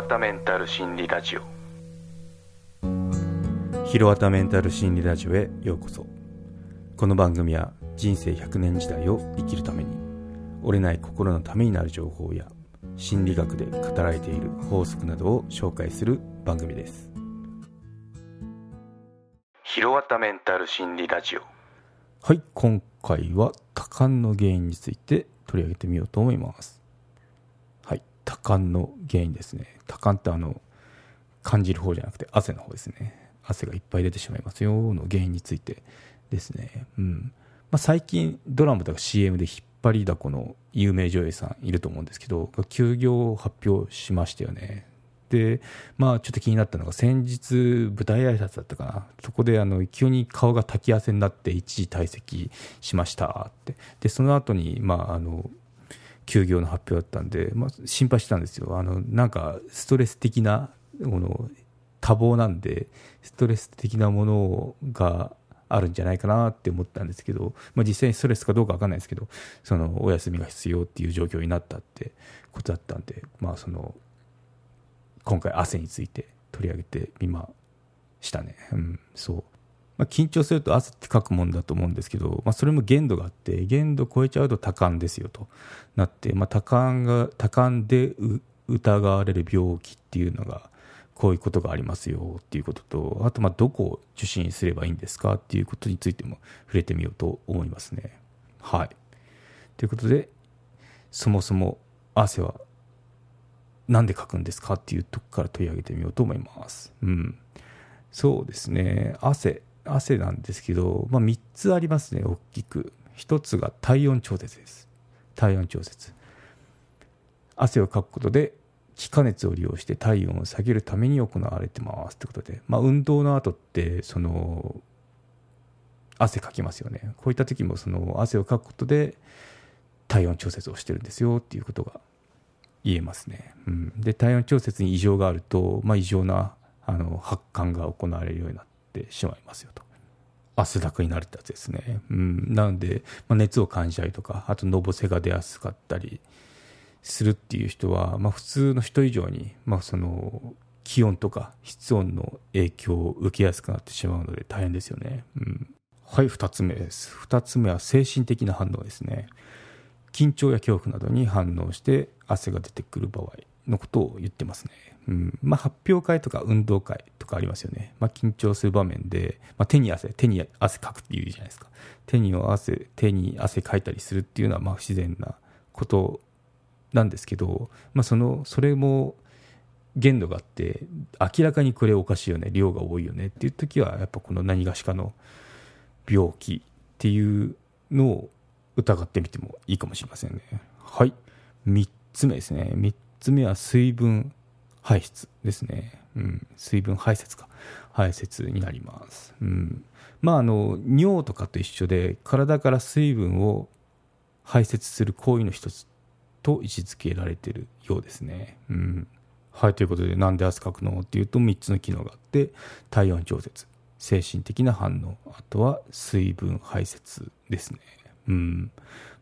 わたメンタル心理ラジオ。ひろわたメンタル心理ラジオへようこそ。この番組は人生100年時代を生きるために折れない心のためになる情報や心理学で語られている法則などを紹介する番組です。ひろわたメンタル心理ラジオ。はい今回は多感の原因について取り上げてみようと思います。はい多感の原因ですね。多感ってあの感じる方じゃなくて汗の方ですね。汗がいっぱい出てしまいますよの原因についてですね。うん。まあ、最近ドラマとか CM で引っ張りだこの有名女優さんいると思うんですけど休業を発表しましたよね。でまあちょっと気になったのが先日舞台挨拶だったかな。そこであの急に顔が滝汗になって一時退席しましたって。でその後にまああの休業の発表だったんで、まあ、心配してたんですよあのなんかストレス的なもの多忙なんでストレス的なものがあるんじゃないかなって思ったんですけど、まあ、実際にストレスかどうか分かんないですけどそのお休みが必要っていう状況になったってことだったんで、まあ、その今回汗について取り上げてみましたね。うん、そうまあ、緊張すると汗って書くもんだと思うんですけど、まあ、それも限度があって限度超えちゃうと多感ですよとなって、まあ、多感が多感で疑われる病気っていうのがこういうことがありますよっていうことと、あと、まどこを受診すればいいんですかっていうことについても触れてみようと思いますね。はい。ということで、そもそも汗は何でかくんですかっていうとこから取り上げてみようと思います。うん。そうですね。汗。汗なんですけど、まあ、3つありますね、大きく。1つが体温調節です。体温調節。汗をかくことで気化熱を利用して体温を下げるために行われてますってことで、まあ、運動の後ってその汗かきますよねこういった時もその汗をかくことで体温調節をしてるんですよっていうことが言えますね、うん、で体温調節に異常があると、まあ、異常なあの発汗が行われるようになっててしまいますよと汗だくになるってやつですね、うん、なので、まあ、熱を感じたりとかあとのぼせが出やすかったりするっていう人は、まあ、普通の人以上に、まあ、その気温とか室温の影響を受けやすくなってしまうので大変ですよね。うん、はい、2つ目です。2つ目は精神的な反応ですね。緊張や恐怖などに反応して汗が出てくる場合のことを言ってますね。うんまあ、発表会とか運動会とかありますよね。まあ、緊張する場面で、まあ、手に汗、手に汗かくっていうじゃないですか。手に汗、手に汗かいたりするっていうのはまあ不自然なことなんですけど、まあ、そのそれも限度があって明らかにこれおかしいよね量が多いよねっていう時はやっぱこの何がしかの病気っていうのを疑ってみてもいいかもしれませんねはい3つ目ですね3 3つ目は水分排出ですね、うん、水分排泄か。排泄になります、うん、まああの尿とかと一緒で体から水分を排泄する行為の一つと位置づけられてるようですね。うん、はいということでなんで汗かくのっていうと3つの機能があって体温調節精神的な反応あとは水分排泄ですね。うん。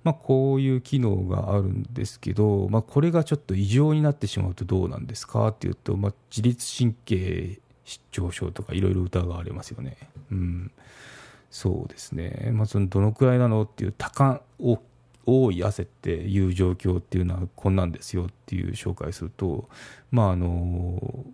まあ、こういう機能があるんですけど、まあ、これがちょっと異常になってしまうとどうなんですかっていうと、まあ、自律神経失調症とかいろいろ疑われますよね。うん、そうですね、まあ、そのどのくらいなのっていう多感大多い汗っていう状況っていうのはこんなんですよっていう紹介すると、まああの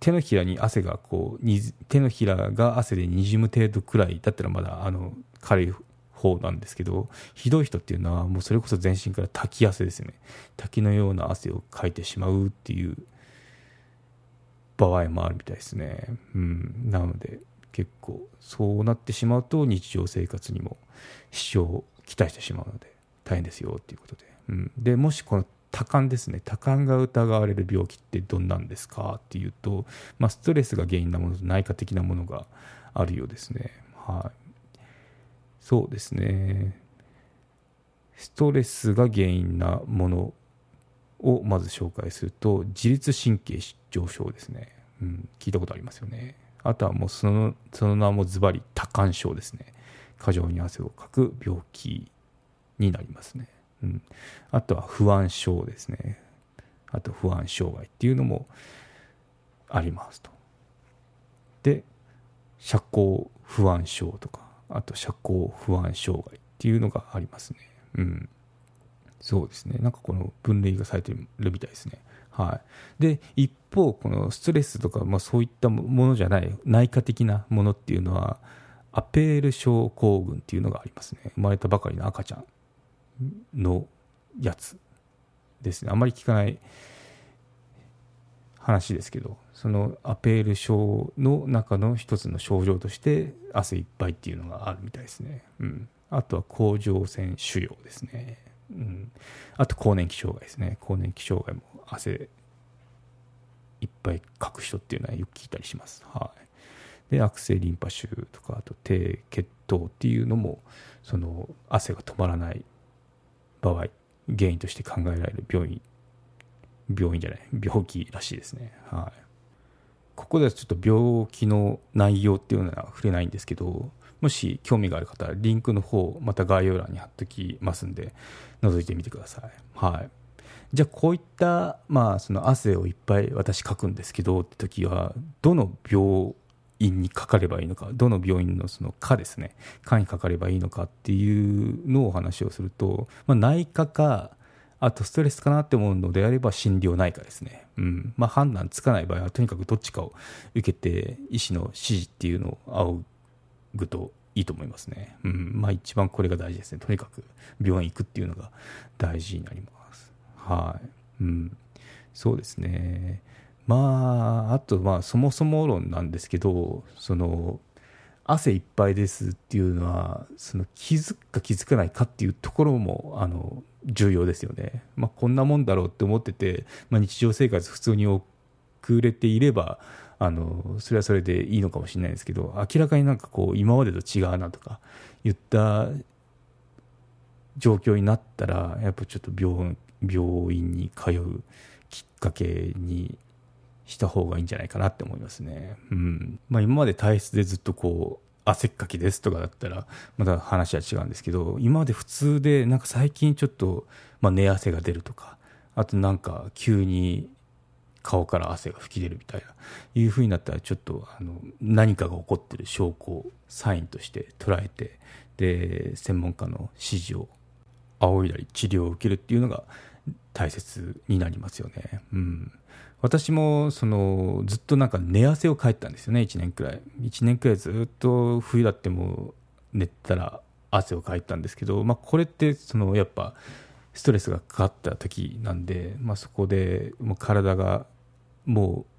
手のひらに汗がこうに手のひらが汗でにじむ程度くらいだったらまだあの軽い方なんですけどひどい人っていうのはもうそれこそ全身から滝汗ですね。滝のような汗をかいてしまうっていう場合もあるみたいですね、うん、なので結構そうなってしまうと日常生活にも支障を期待してしまうので大変ですよっていうことで、うん、でもしこの多感ですね。多感が疑われる病気ってどんなんですかっていうと、まあ、ストレスが原因なものと内科的なものがあるようですね。はい。そうですね。ストレスが原因なものをまず紹介すると自律神経失調症ですね、うん、聞いたことありますよね。あとはもうそのその名もズバリ多汗症ですね。過剰に汗をかく病気になりますね。うん、あとは不安症ですね。あと不安障害っていうのもありますと。で社交不安症とかあと社交不安障害っていうのがありますね。うん。そうですね。なんかこの分類がされてるみたいですね。はい。で一方このストレスとか、まあ、そういったものじゃない内科的なものっていうのはアペール症候群っていうのがありますね。生まれたばかりの赤ちゃんのやつですね。あまり聞かない話ですけどそのアペール症の中の一つの症状として汗いっぱいっていうのがあるみたいですね、うん、あとは甲状腺腫瘍ですね、うん、あと更年期障害ですね。更年期障害も汗いっぱいかく人っていうのはよく聞いたりします、はい、で悪性リンパ腫とかあと低血糖っていうのもその汗が止まらない場合原因として考えられる病院病院じゃない病気らしいですね。はい。ここではちょっと病気の内容っていうのは触れないんですけどもし興味がある方はリンクの方また概要欄に貼っときますんで覗いてみてください。はい。じゃあこういった、まあ、その汗をいっぱい私かくんですけどって時はどの病院にかかればいいのかどの病院のその科ですね科にかかればいいのかっていうのをお話をすると、まあ、内科かあとストレスかなって思うのであれば心療内科ですね、うん。まあ、判断つかない場合はとにかくどっちかを受けて医師の指示っていうのを仰ぐといいと思いますね、うん。まあ、一番これが大事ですね。とにかく病院行くっていうのが大事になります。はい、うん、そうですね。まああとまあそもそも論なんですけどその汗いっぱいですっていうのはその気づくか気づかないかっていうところもあの重要ですよね、まあ、こんなもんだろうって思ってて、まあ、日常生活普通に遅れていればあのそれはそれでいいのかもしれないですけど明らかになんかこう今までと違うなとか言った状況になったらやっぱちょっと病病院に通うきっかけにした方がいいんじゃないかなって思いますね。うんまあ、今まで体質でずっとこう汗っかきですとかだったらまた話は違うんですけど今まで普通でなんか最近ちょっと、まあ、寝汗が出るとかあとなんか急に顔から汗が噴き出るみたいないうふうになったらちょっとあの何かが起こってる証拠サインとして捉えてで専門家の指示を仰いだり治療を受けるっていうのが大切になりますよね。うん私もそのずっとなんか寝汗をかいたんですよね1年くらい。1年くらいずっと冬だっても寝たら汗をかいたんですけど、まあ、これってそのやっぱストレスがかかった時なんで、まあ、そこでもう体がもう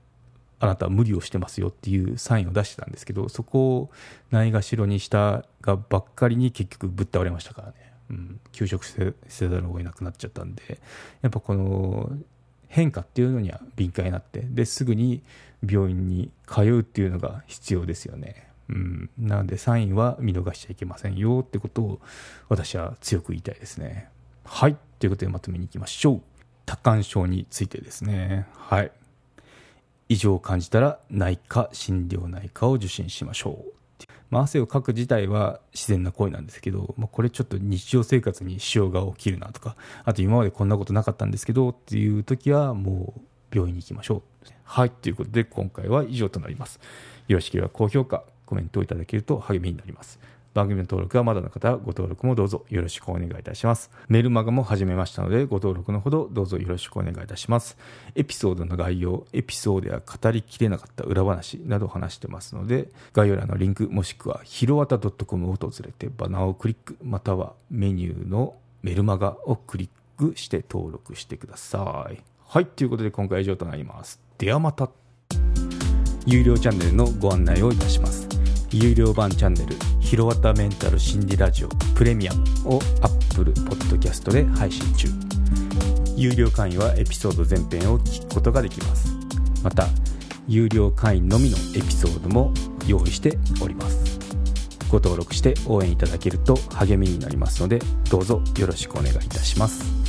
あなたは無理をしてますよっていうサインを出してたんですけどそこをないがしろにしたがばっかりに結局ぶっ倒れましたからね、うん、休職せざるを得なくなっちゃったんでやっぱこの変化っていうのには敏感になってですぐに病院に通うっていうのが必要ですよね。うん、なのでサインは見逃しちゃいけませんよってことを私は強く言いたいですね。はいということでまとめにいきましょう。多汗症についてですね。はい。異常を感じたら内科心療内科を受診しましょう。まあ、汗をかく自体は自然な行為なんですけど、まあ、これちょっと日常生活に支障が起きるなとかあと今までこんなことなかったんですけどっていう時はもう病院に行きましょうはいということで今回は以上となります。よろしければ高評価コメントをいただけると励みになります。番組の登録はまだの方はご登録もどうぞよろしくお願いいたします。メルマガも始めましたのでご登録のほどどうぞよろしくお願いいたします。エピソードの概要、エピソードや語りきれなかった裏話など話してますので概要欄のリンクもしくはひろわた .com を訪れてバナーをクリックまたはメニューのメルマガをクリックして登録してください。はい、ということで今回は以上となります。ではまた。有料チャンネルのご案内をいたします。有料版チャンネル「ひろわたメンタル心理ラジオプレミアム」を Apple Podcast で配信中。有料会員はエピソード全編を聞くことができます。また有料会員のみのエピソードも用意しております。ご登録して応援いただけると励みになりますのでどうぞよろしくお願いいたします。